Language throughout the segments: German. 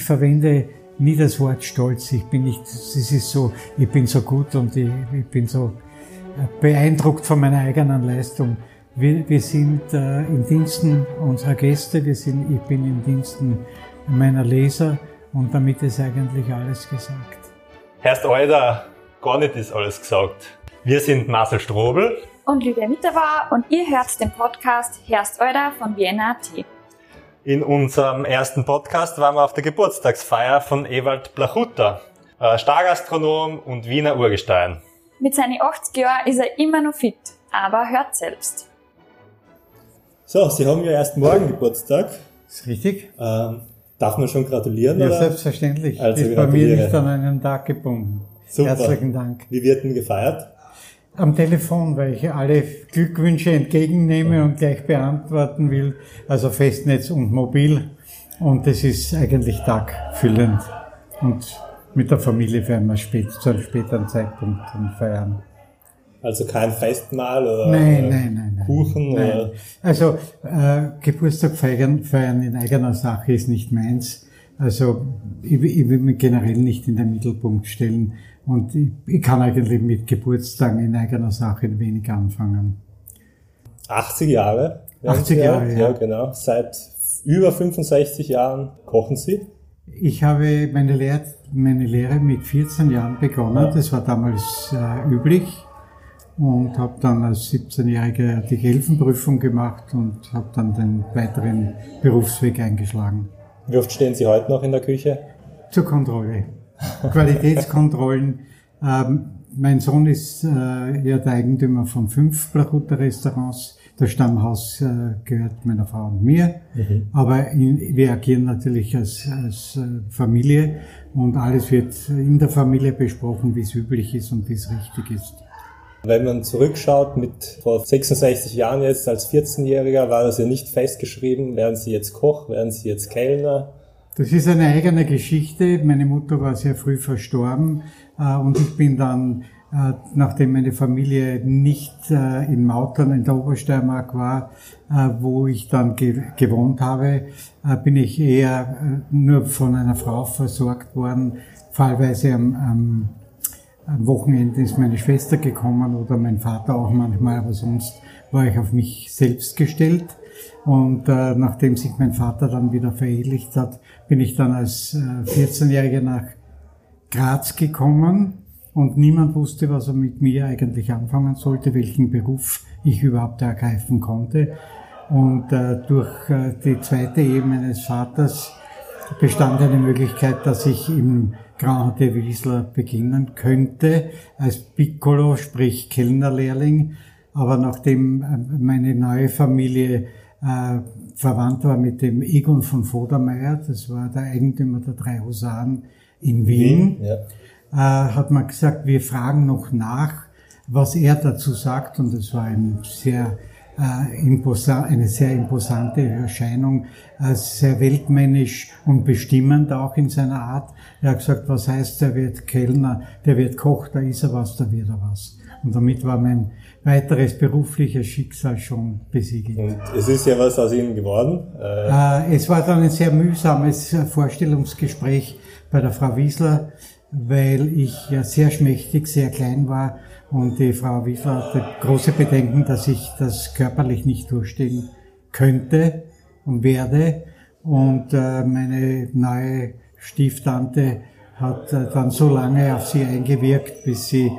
Ich verwende nie das Wort Stolz. Ich bin nicht, es ist so, ich bin so gut und ich, ich bin so äh, beeindruckt von meiner eigenen Leistung. Wir, wir sind äh, in Diensten unserer Gäste, wir sind, ich bin in Diensten meiner Leser und damit ist eigentlich alles gesagt. Herrst Euder, gar nicht ist alles gesagt. Wir sind Marcel Strobel und Lydia Mitterauer und ihr hört den Podcast Herst Euder von Vienna.at. In unserem ersten Podcast waren wir auf der Geburtstagsfeier von Ewald Blachutter, Stargastronom und Wiener Urgestein. Mit seinen 80 Jahren ist er immer noch fit, aber hört selbst. So, Sie haben ja erst morgen Geburtstag. Ist richtig. Ähm, darf man schon gratulieren? Ja, oder? selbstverständlich. Also ist bei mir nicht an einen Tag gebunden. Super. Herzlichen Dank. Wie wird denn gefeiert? Am Telefon, weil ich alle Glückwünsche entgegennehme und gleich beantworten will. Also Festnetz und mobil. Und das ist eigentlich tagfüllend. Und mit der Familie werden wir spät, zu einem späteren Zeitpunkt feiern. Also kein Festmahl oder nein, nein, nein, nein, Kuchen? Nein. Oder? Also äh, Geburtstag feiern, feiern in eigener Sache ist nicht meins. Also ich, ich will mich generell nicht in den Mittelpunkt stellen. Und ich, ich kann eigentlich mit Geburtstagen in eigener Sache wenig anfangen. 80 Jahre. 80 Jahre, ja. ja. genau. Seit über 65 Jahren kochen Sie? Ich habe meine Lehre, meine Lehre mit 14 Jahren begonnen. Das war damals äh, üblich. Und habe dann als 17-Jähriger die Helfenprüfung gemacht und habe dann den weiteren Berufsweg eingeschlagen. Wie oft stehen Sie heute noch in der Küche? Zur Kontrolle. Qualitätskontrollen. Ähm, mein Sohn ist äh, ja der Eigentümer von fünf Blachuta-Restaurants. Das Stammhaus äh, gehört meiner Frau und mir. Mhm. Aber in, wir agieren natürlich als, als äh, Familie und alles wird in der Familie besprochen, wie es üblich ist und wie es richtig ist. Wenn man zurückschaut, mit vor 66 Jahren jetzt als 14-Jähriger war das ja nicht festgeschrieben, werden Sie jetzt Koch, werden Sie jetzt Kellner? Das ist eine eigene Geschichte. Meine Mutter war sehr früh verstorben äh, und ich bin dann, äh, nachdem meine Familie nicht äh, in Mautern in der Obersteiermark war, wo ich dann gewohnt habe, bin ich eher nur von einer Frau versorgt worden. Fallweise am, am, am Wochenende ist meine Schwester gekommen oder mein Vater auch manchmal, aber sonst war ich auf mich selbst gestellt. Und äh, nachdem sich mein Vater dann wieder verehelicht hat, bin ich dann als äh, 14-Jähriger nach Graz gekommen und niemand wusste, was er mit mir eigentlich anfangen sollte, welchen Beruf ich überhaupt ergreifen konnte. Und äh, durch äh, die zweite Ehe meines Vaters bestand eine Möglichkeit, dass ich im Grand de Wiesler beginnen könnte, als Piccolo, sprich Kellnerlehrling. Aber nachdem äh, meine neue Familie äh, verwandt war mit dem Egon von Vodermeier, das war der Eigentümer der drei Husaren in Wien, ja. äh, hat man gesagt, wir fragen noch nach, was er dazu sagt und es war ein sehr eine sehr imposante Erscheinung, äh, sehr weltmännisch und bestimmend auch in seiner Art. Er hat gesagt, was heißt, der wird Kellner, der wird Koch, da ist er was, da wird er was. Und damit war mein weiteres berufliches Schicksal schon besiegelt. Und es ist ja was aus Ihnen geworden? Äh, es war dann ein sehr mühsames Vorstellungsgespräch bei der Frau Wiesler, weil ich ja sehr schmächtig, sehr klein war und die Frau Wiesler hatte große Bedenken, dass ich das körperlich nicht durchstehen könnte und werde. Und äh, meine neue Stieftante hat äh, dann so lange auf sie eingewirkt, bis sie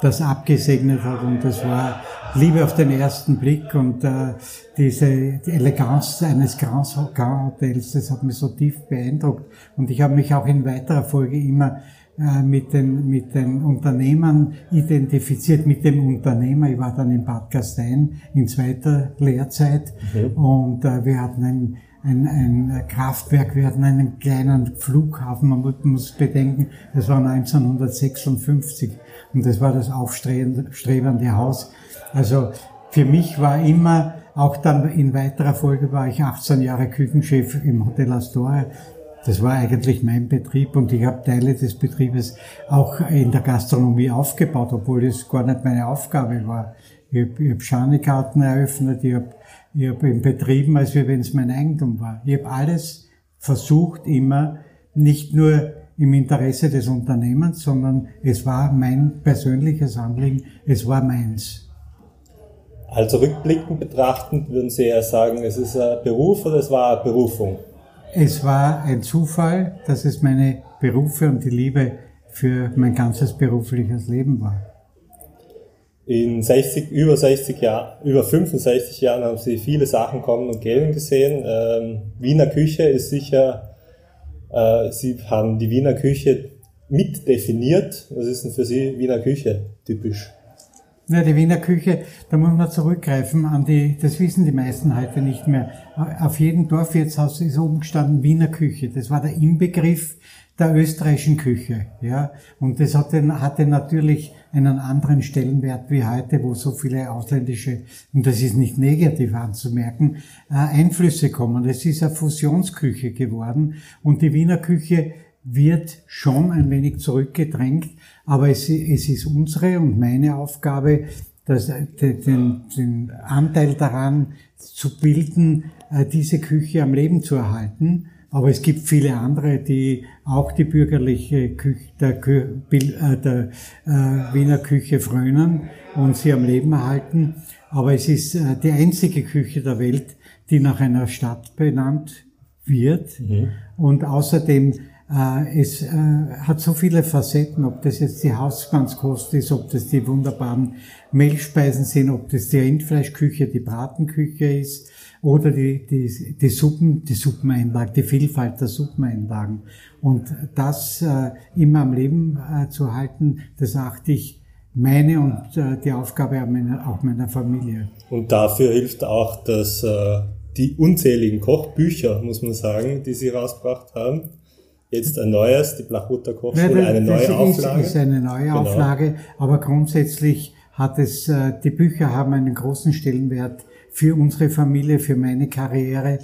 das abgesegnet hat. Und das war Liebe auf den ersten Blick. Und äh, diese die Eleganz eines Grand Hotels, das hat mich so tief beeindruckt. Und ich habe mich auch in weiterer Folge immer mit den, mit den Unternehmern identifiziert, mit dem Unternehmer. Ich war dann in Bad Gastein in zweiter Lehrzeit mhm. und äh, wir hatten ein ein, ein Kraftwerk, wir hatten einen kleinen Flughafen, man muss bedenken, das war 1956 und das war das aufstrebende Haus. Also für mich war immer, auch dann in weiterer Folge war ich 18 Jahre Küchenchef im Hotel Astoria. Das war eigentlich mein Betrieb und ich habe Teile des Betriebes auch in der Gastronomie aufgebaut, obwohl das gar nicht meine Aufgabe war. Ich habe hab Schanikarten eröffnet, ich habe ich hab ihn betrieben, als wenn es mein Eigentum war. Ich habe alles versucht, immer nicht nur im Interesse des Unternehmens, sondern es war mein persönliches Anliegen, es war meins. Also rückblickend betrachtend würden Sie eher sagen, es ist ein Beruf oder es war eine Berufung? Es war ein Zufall, dass es meine Berufe und die Liebe für mein ganzes berufliches Leben war. In 60, über 60 Jahren, über 65 Jahren haben Sie viele Sachen kommen und gehen gesehen. Ähm, Wiener Küche ist sicher, äh, Sie haben die Wiener Küche mit definiert. Was ist denn für Sie Wiener Küche typisch? Ja, die Wiener Küche, da muss man zurückgreifen an die, das wissen die meisten heute nicht mehr. Auf jedem Dorfwirtshaus ist oben gestanden Wiener Küche. Das war der Inbegriff der österreichischen Küche, ja. Und das hatte, hatte natürlich einen anderen Stellenwert wie heute, wo so viele ausländische, und das ist nicht negativ anzumerken, äh, Einflüsse kommen. Es ist eine Fusionsküche geworden und die Wiener Küche wird schon ein wenig zurückgedrängt, aber es, es ist unsere und meine Aufgabe, das, den, den Anteil daran zu bilden, äh, diese Küche am Leben zu erhalten. Aber es gibt viele andere, die auch die bürgerliche Küche, der, äh, der äh, Wiener Küche frönen und sie am Leben erhalten. Aber es ist äh, die einzige Küche der Welt, die nach einer Stadt benannt wird. Mhm. Und außerdem es äh, hat so viele Facetten, ob das jetzt die Hausmannskost ist, ob das die wunderbaren Mehlspeisen sind, ob das die Rindfleischküche, die Bratenküche ist oder die, die, die Suppen, die Suppeneinlagen, die Vielfalt der Suppeneinlagen. Und das äh, immer am Leben äh, zu halten, das achte ich meine und äh, die Aufgabe auch meiner, auch meiner Familie. Und dafür hilft auch dass äh, die unzähligen Kochbücher, muss man sagen, die Sie rausgebracht haben. Jetzt ein neues, die Blachutter Kochschule, eine neue ist, Auflage. ist eine neue genau. Auflage, aber grundsätzlich hat es, äh, die Bücher haben einen großen Stellenwert für unsere Familie, für meine Karriere,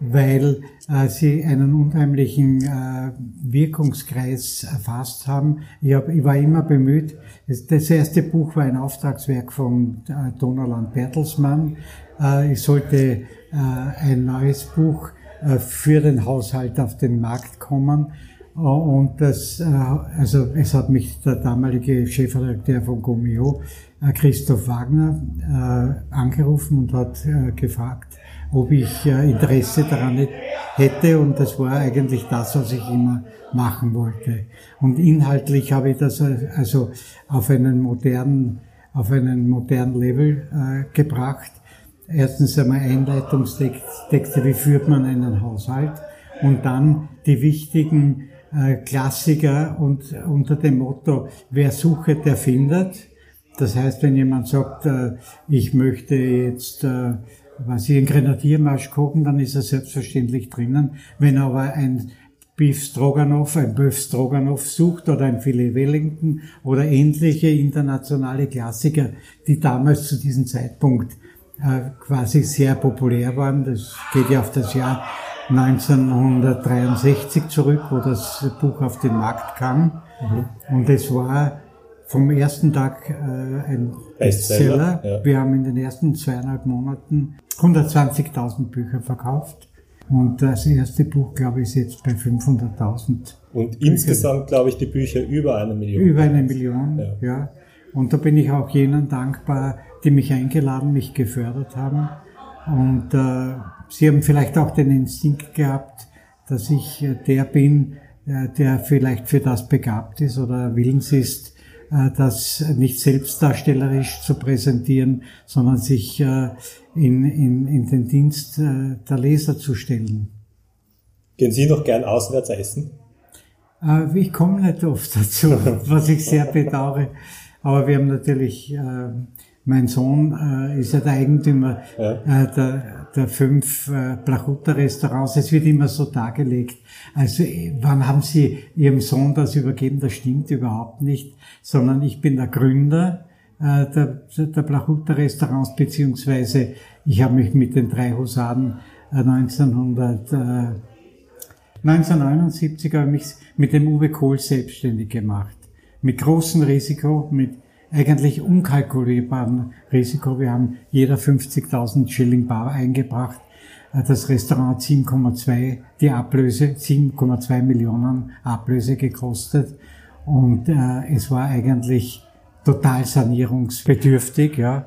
weil äh, sie einen unheimlichen äh, Wirkungskreis erfasst haben. Ich, hab, ich war immer bemüht. Das erste Buch war ein Auftragswerk von äh, Donnerland Bertelsmann. Äh, ich sollte äh, ein neues Buch für den Haushalt auf den Markt kommen. Äh, und das, äh, also es hat mich der damalige Chefredakteur von Gomio, Christoph Wagner, angerufen und hat gefragt, ob ich Interesse daran hätte. Und das war eigentlich das, was ich immer machen wollte. Und inhaltlich habe ich das also auf einen modernen, auf einen modernen Level gebracht erstens einmal Einleitungstexte, wie führt man einen Haushalt und dann die wichtigen äh, Klassiker und unter dem Motto, wer sucht, der findet. Das heißt, wenn jemand sagt, äh, ich möchte jetzt äh, was ich, einen Grenadiermarsch kochen, dann ist er selbstverständlich drinnen. Wenn aber ein Beef Stroganoff, ein Böf Stroganoff sucht oder ein Filet Wellington oder ähnliche internationale Klassiker, die damals zu diesem Zeitpunkt quasi sehr populär waren. Das geht ja auf das Jahr 1963 zurück, wo das Buch auf den Markt kam. Mhm. Und es war vom ersten Tag äh, ein Bestseller. Bestseller. Ja. Wir haben in den ersten zweieinhalb Monaten 120.000 Bücher verkauft. Und das erste Buch, glaube ich, ist jetzt bei 500.000. Und insgesamt, glaube ich, die Bücher über eine Million. Über eine Million, ja. ja. Und da bin ich auch jenen dankbar, die mich eingeladen, mich gefördert haben. Und äh, sie haben vielleicht auch den Instinkt gehabt, dass ich äh, der bin, äh, der vielleicht für das begabt ist oder willens ist, äh, das nicht selbstdarstellerisch zu präsentieren, sondern sich äh, in, in, in den Dienst äh, der Leser zu stellen. Gehen Sie noch gern auswärts essen? Äh, ich komme nicht oft dazu, was ich sehr bedauere. Aber wir haben natürlich, äh, mein Sohn äh, ist ja der Eigentümer ja. Äh, der, der fünf äh, Plachuta-Restaurants. Es wird immer so dargelegt. Also wann haben Sie Ihrem Sohn das übergeben? Das stimmt überhaupt nicht, sondern ich bin der Gründer äh, der, der Plachuta-Restaurants, beziehungsweise ich habe mich mit den drei Husaren äh, 1900 äh, 1979 habe ich mich mit dem Uwe Kohl selbstständig gemacht mit großem Risiko, mit eigentlich unkalkulierbarem Risiko. Wir haben jeder 50.000 Schilling bar eingebracht. äh, das Restaurant 7,2, die Ablöse, 7,2 Millionen Ablöse gekostet. Und äh, es war eigentlich total sanierungsbedürftig, ja.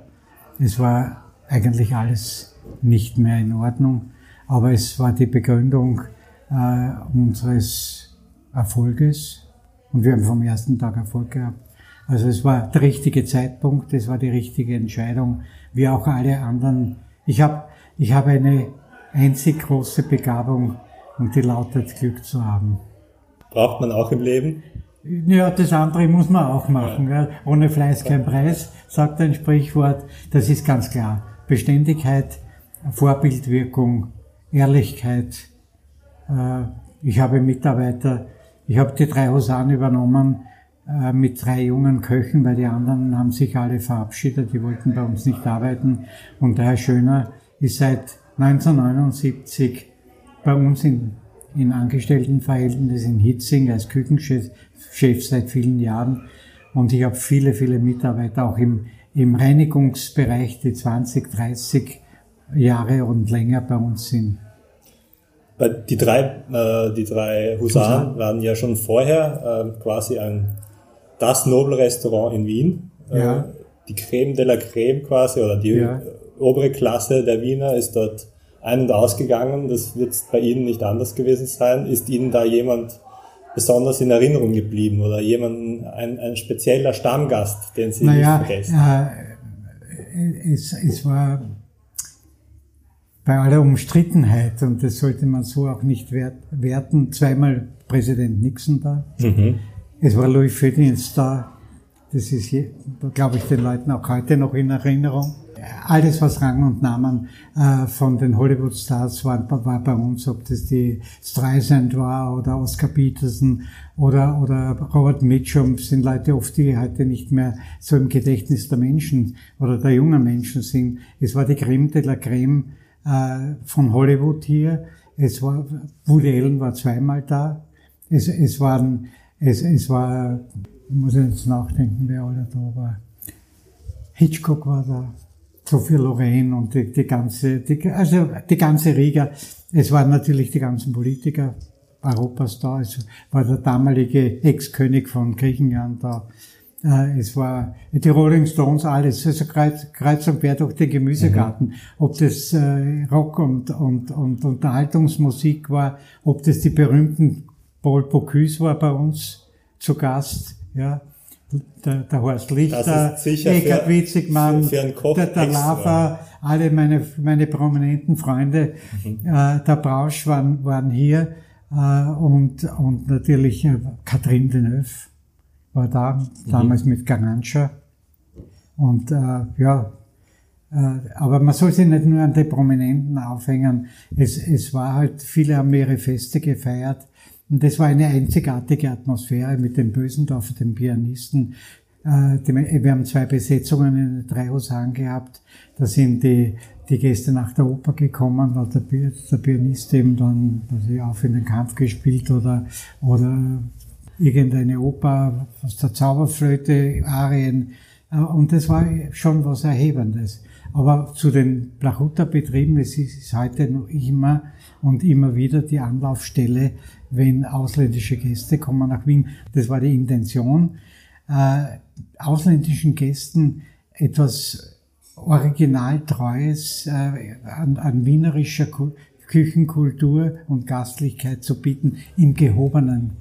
Es war eigentlich alles nicht mehr in Ordnung. Aber es war die Begründung äh, unseres Erfolges. Und wir haben vom ersten Tag Erfolg gehabt. Also es war der richtige Zeitpunkt, es war die richtige Entscheidung, wie auch alle anderen. Ich habe ich hab eine einzig große Begabung und die lautet Glück zu haben. Braucht man auch im Leben? Ja, das andere muss man auch machen. Ja. Ohne Fleiß kein Preis, sagt ein Sprichwort. Das ist ganz klar. Beständigkeit, Vorbildwirkung, Ehrlichkeit. Äh, ich habe Mitarbeiter, ich habe die drei Husaren übernommen mit drei jungen Köchen, weil die anderen haben sich alle verabschiedet, die wollten bei uns nicht arbeiten. Und der Herr Schöner ist seit 1979 bei uns in, in Angestelltenverhältnissen in Hitzing als Küchenchef Chef seit vielen Jahren. Und ich habe viele, viele Mitarbeiter auch im, im Reinigungsbereich, die 20, 30 Jahre und länger bei uns sind. Die drei, äh, die drei Husaren waren ja schon vorher äh, quasi ein, das Nobelrestaurant in Wien. Äh, ja. Die Creme de la Creme quasi oder die ja. obere Klasse der Wiener ist dort ein- und ausgegangen. Das wird bei Ihnen nicht anders gewesen sein. Ist Ihnen da jemand besonders in Erinnerung geblieben oder jemand, ein, ein spezieller Stammgast, den Sie naja, nicht vergessen? Äh, es, es war bei aller Umstrittenheit, und das sollte man so auch nicht werten, zweimal Präsident Nixon da. Mhm. Es war Louis Ferdinand da. Das ist, glaube ich, den Leuten auch heute noch in Erinnerung alles, was Rang und Namen äh, von den Hollywood-Stars war, war bei uns, ob das die Streisand war oder Oscar Peterson oder, oder Robert Mitchum, sind Leute oft, die heute nicht mehr so im Gedächtnis der Menschen oder der jungen Menschen sind. Es war die Creme de la Creme äh, von Hollywood hier. Es war, Woody Allen war zweimal da. Es, es waren, es, es war, ich muss jetzt nachdenken, wer alle da war. Hitchcock war da. Sophie Lorraine und die, die ganze, die, also die ganze Riga. Es waren natürlich die ganzen Politiker Europas da. Es war der damalige Ex-König von Griechenland da. Äh, es war die Rolling Stones, alles, also kreuz, kreuz und quer durch den Gemüsegarten. Mhm. Ob das äh, Rock und, und, und Unterhaltungsmusik war, ob das die berühmten Paul Bocuse war bei uns zu Gast, ja der, der Horst Lichter, Eckhard Witzigmann, der, der Lava, alle meine, meine prominenten Freunde, mhm. äh, der Brausch waren, waren hier äh, und, und natürlich äh, Catherine Deneuve war da, mhm. damals mit Garancha. Und äh, ja, äh, aber man soll sich nicht nur an die Prominenten aufhängen. Es, es war halt, viele haben ihre Feste gefeiert und das war eine einzigartige Atmosphäre mit dem Bösendorfer, dem Pianisten. Äh, wir haben zwei Besetzungen in drei Husaren gehabt. Da sind die, die Gäste nach der Oper gekommen, hat der, der Pianist eben dann auf in den Kampf gespielt oder, oder irgendeine Oper aus der Zauberflöte, Arien. Äh, und das war schon was Erhebendes. Aber zu den Plachuta-Betrieben, es ist heute noch immer und immer wieder die Anlaufstelle wenn ausländische Gäste kommen nach Wien. Das war die Intention, äh, ausländischen Gästen etwas Originaltreues äh, an, an wienerischer Küchenkultur und Gastlichkeit zu bieten im gehobenen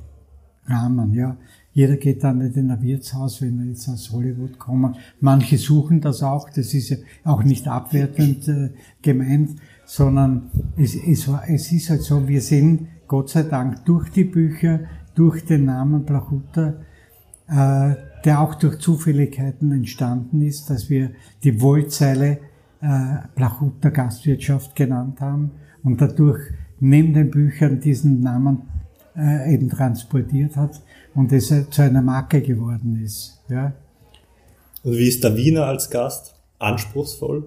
Rahmen. Ja, jeder geht dann nicht in ein Wirtshaus, wenn er jetzt aus Hollywood kommen. Manche suchen das auch. Das ist ja auch nicht abwertend äh, gemeint, sondern es, es, es ist halt so, wir sind Gott sei Dank durch die Bücher, durch den Namen Plachuta, äh, der auch durch Zufälligkeiten entstanden ist, dass wir die Wollzeile äh, Plachuta Gastwirtschaft genannt haben und dadurch neben den Büchern diesen Namen äh, eben transportiert hat und es zu einer Marke geworden ist. Ja. Und wie ist der Wiener als Gast? Anspruchsvoll?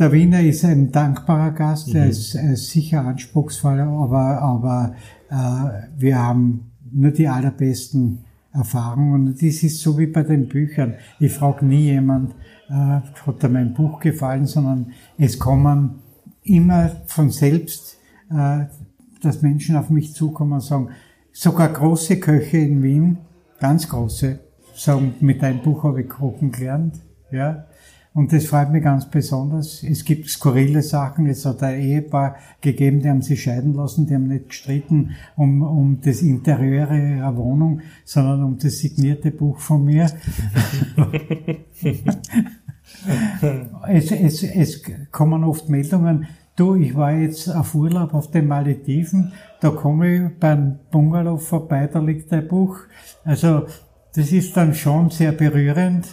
Der Wiener ist ein dankbarer Gast, mhm. er, ist, er ist sicher anspruchsvoll, aber, aber äh, wir haben nur die allerbesten Erfahrungen. Und das ist so wie bei den Büchern. Ich frage nie jemand, äh, hat dir mein Buch gefallen, sondern es kommen immer von selbst, äh, dass Menschen auf mich zukommen und sagen, sogar große Köche in Wien, ganz große, sagen, mit deinem Buch habe ich kochen gelernt, ja. Und das freut mich ganz besonders. Es gibt skurrile Sachen. Es hat ein Ehepaar gegeben, die haben sich scheiden lassen, die haben nicht gestritten um, um das Interieur ihrer Wohnung, sondern um das signierte Buch von mir. es, es, es kommen oft Meldungen, du, ich war jetzt auf Urlaub auf den Malediven, da komme ich beim Bungalow vorbei, da liegt ein Buch. Also das ist dann schon sehr berührend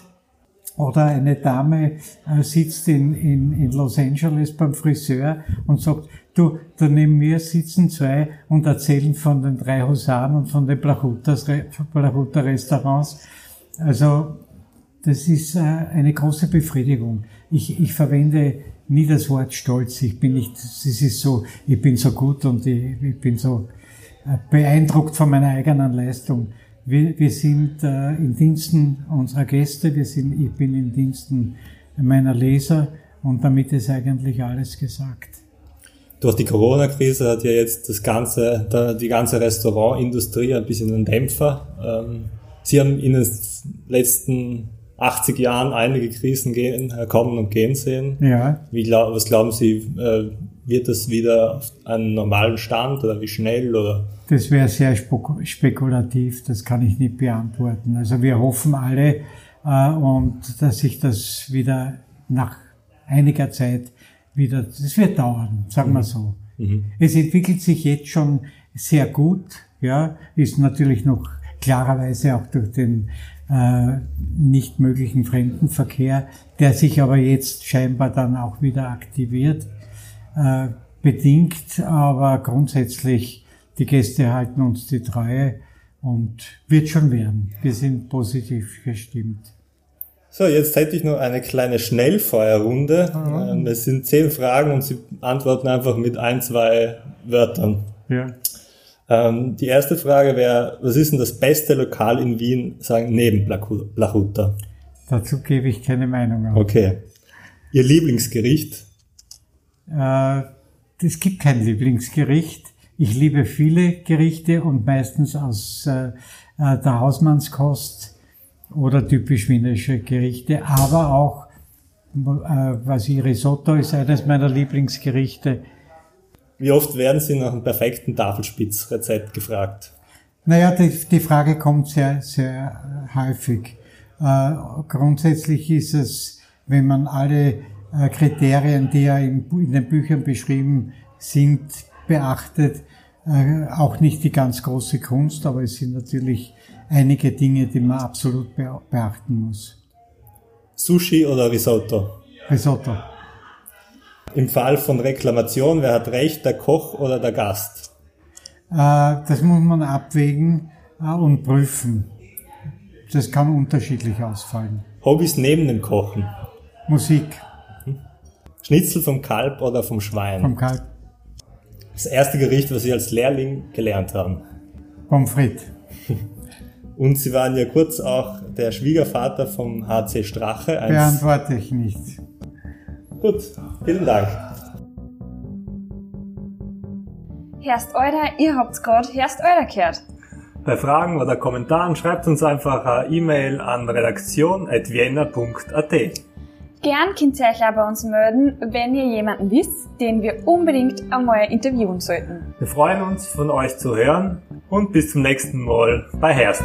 oder eine Dame äh, sitzt in, in, in Los Angeles beim Friseur und sagt, du, da neben mir sitzen zwei und erzählen von den drei Husaren und von den Plachuta-Restaurants. Also das ist äh, eine große Befriedigung. Ich, ich verwende nie das Wort Stolz. Ich bin nicht, es ist so, ich bin so gut und ich, ich bin so äh, beeindruckt von meiner eigenen Leistung. Wir, wir sind äh, in Diensten unserer Gäste, wir sind, ich bin in Diensten meiner Leser und damit ist eigentlich alles gesagt. Durch die Corona-Krise hat ja jetzt das ganze, die ganze Restaurantindustrie ein bisschen einen Dämpfer. Ähm, Sie haben in den letzten 80 Jahren einige Krisen gehen, äh, kommen und gehen sehen. Ja. Wie, was glauben Sie, äh, wird das wieder auf einen normalen Stand oder wie schnell oder? Das wäre sehr spekulativ, das kann ich nicht beantworten. Also wir hoffen alle äh, und dass sich das wieder nach einiger Zeit wieder, das wird dauern, sagen wir mhm. so. Mhm. Es entwickelt sich jetzt schon sehr gut, ja, ist natürlich noch klarerweise auch durch den äh, nicht möglichen Fremdenverkehr, der sich aber jetzt scheinbar dann auch wieder aktiviert. Äh, bedingt, aber grundsätzlich die Gäste halten uns die Treue und wird schon werden. Wir sind positiv gestimmt. So, jetzt hätte ich noch eine kleine Schnellfeuerrunde. Mhm. Es sind zehn Fragen und Sie antworten einfach mit ein, zwei Wörtern. Ja. Ähm, die erste Frage wäre, was ist denn das beste Lokal in Wien, sagen, neben Blachuta? Dazu gebe ich keine Meinung ab. Okay. Ihr Lieblingsgericht? Äh, es gibt kein Lieblingsgericht. Ich liebe viele Gerichte und meistens aus äh, äh, der Hausmannskost oder typisch wienerische Gerichte, aber auch, was ich Risotto ist eines meiner Lieblingsgerichte. Wie oft werden Sie nach einem perfekten Tafelspitzrezept gefragt? Naja, die, die Frage kommt sehr, sehr häufig. Äh, grundsätzlich ist es, wenn man alle äh, Kriterien, die ja in, in, den Büchern beschrieben sind, beachtet. Äh, auch nicht die ganz große Kunst, aber es sind natürlich einige Dinge, die man absolut beachten muss. Sushi oder Risotto? Risotto. Im Fall von Reklamation, wer hat recht, der Koch oder der Gast? Äh, das muss man abwägen und prüfen. Das kann unterschiedlich ausfallen. Hobbys neben dem Kochen? Musik. Schnitzel vom Kalb oder vom Schwein? Vom Kalb. Das erste Gericht, was Sie als Lehrling gelernt haben? Pommes frites. Und Sie waren ja kurz auch der Schwiegervater vom HC Strache. Beantworte ich nicht. Gut, vielen Dank. Herst Euder, ihr habt's gerade Herst Euder gehört. Bei Fragen oder Kommentaren schreibt uns einfach eine E-Mail an redaktion.vienna.at. Gern auch bei uns melden, wenn ihr jemanden wisst, den wir unbedingt einmal interviewen sollten. Wir freuen uns, von euch zu hören und bis zum nächsten Mal bei Herst.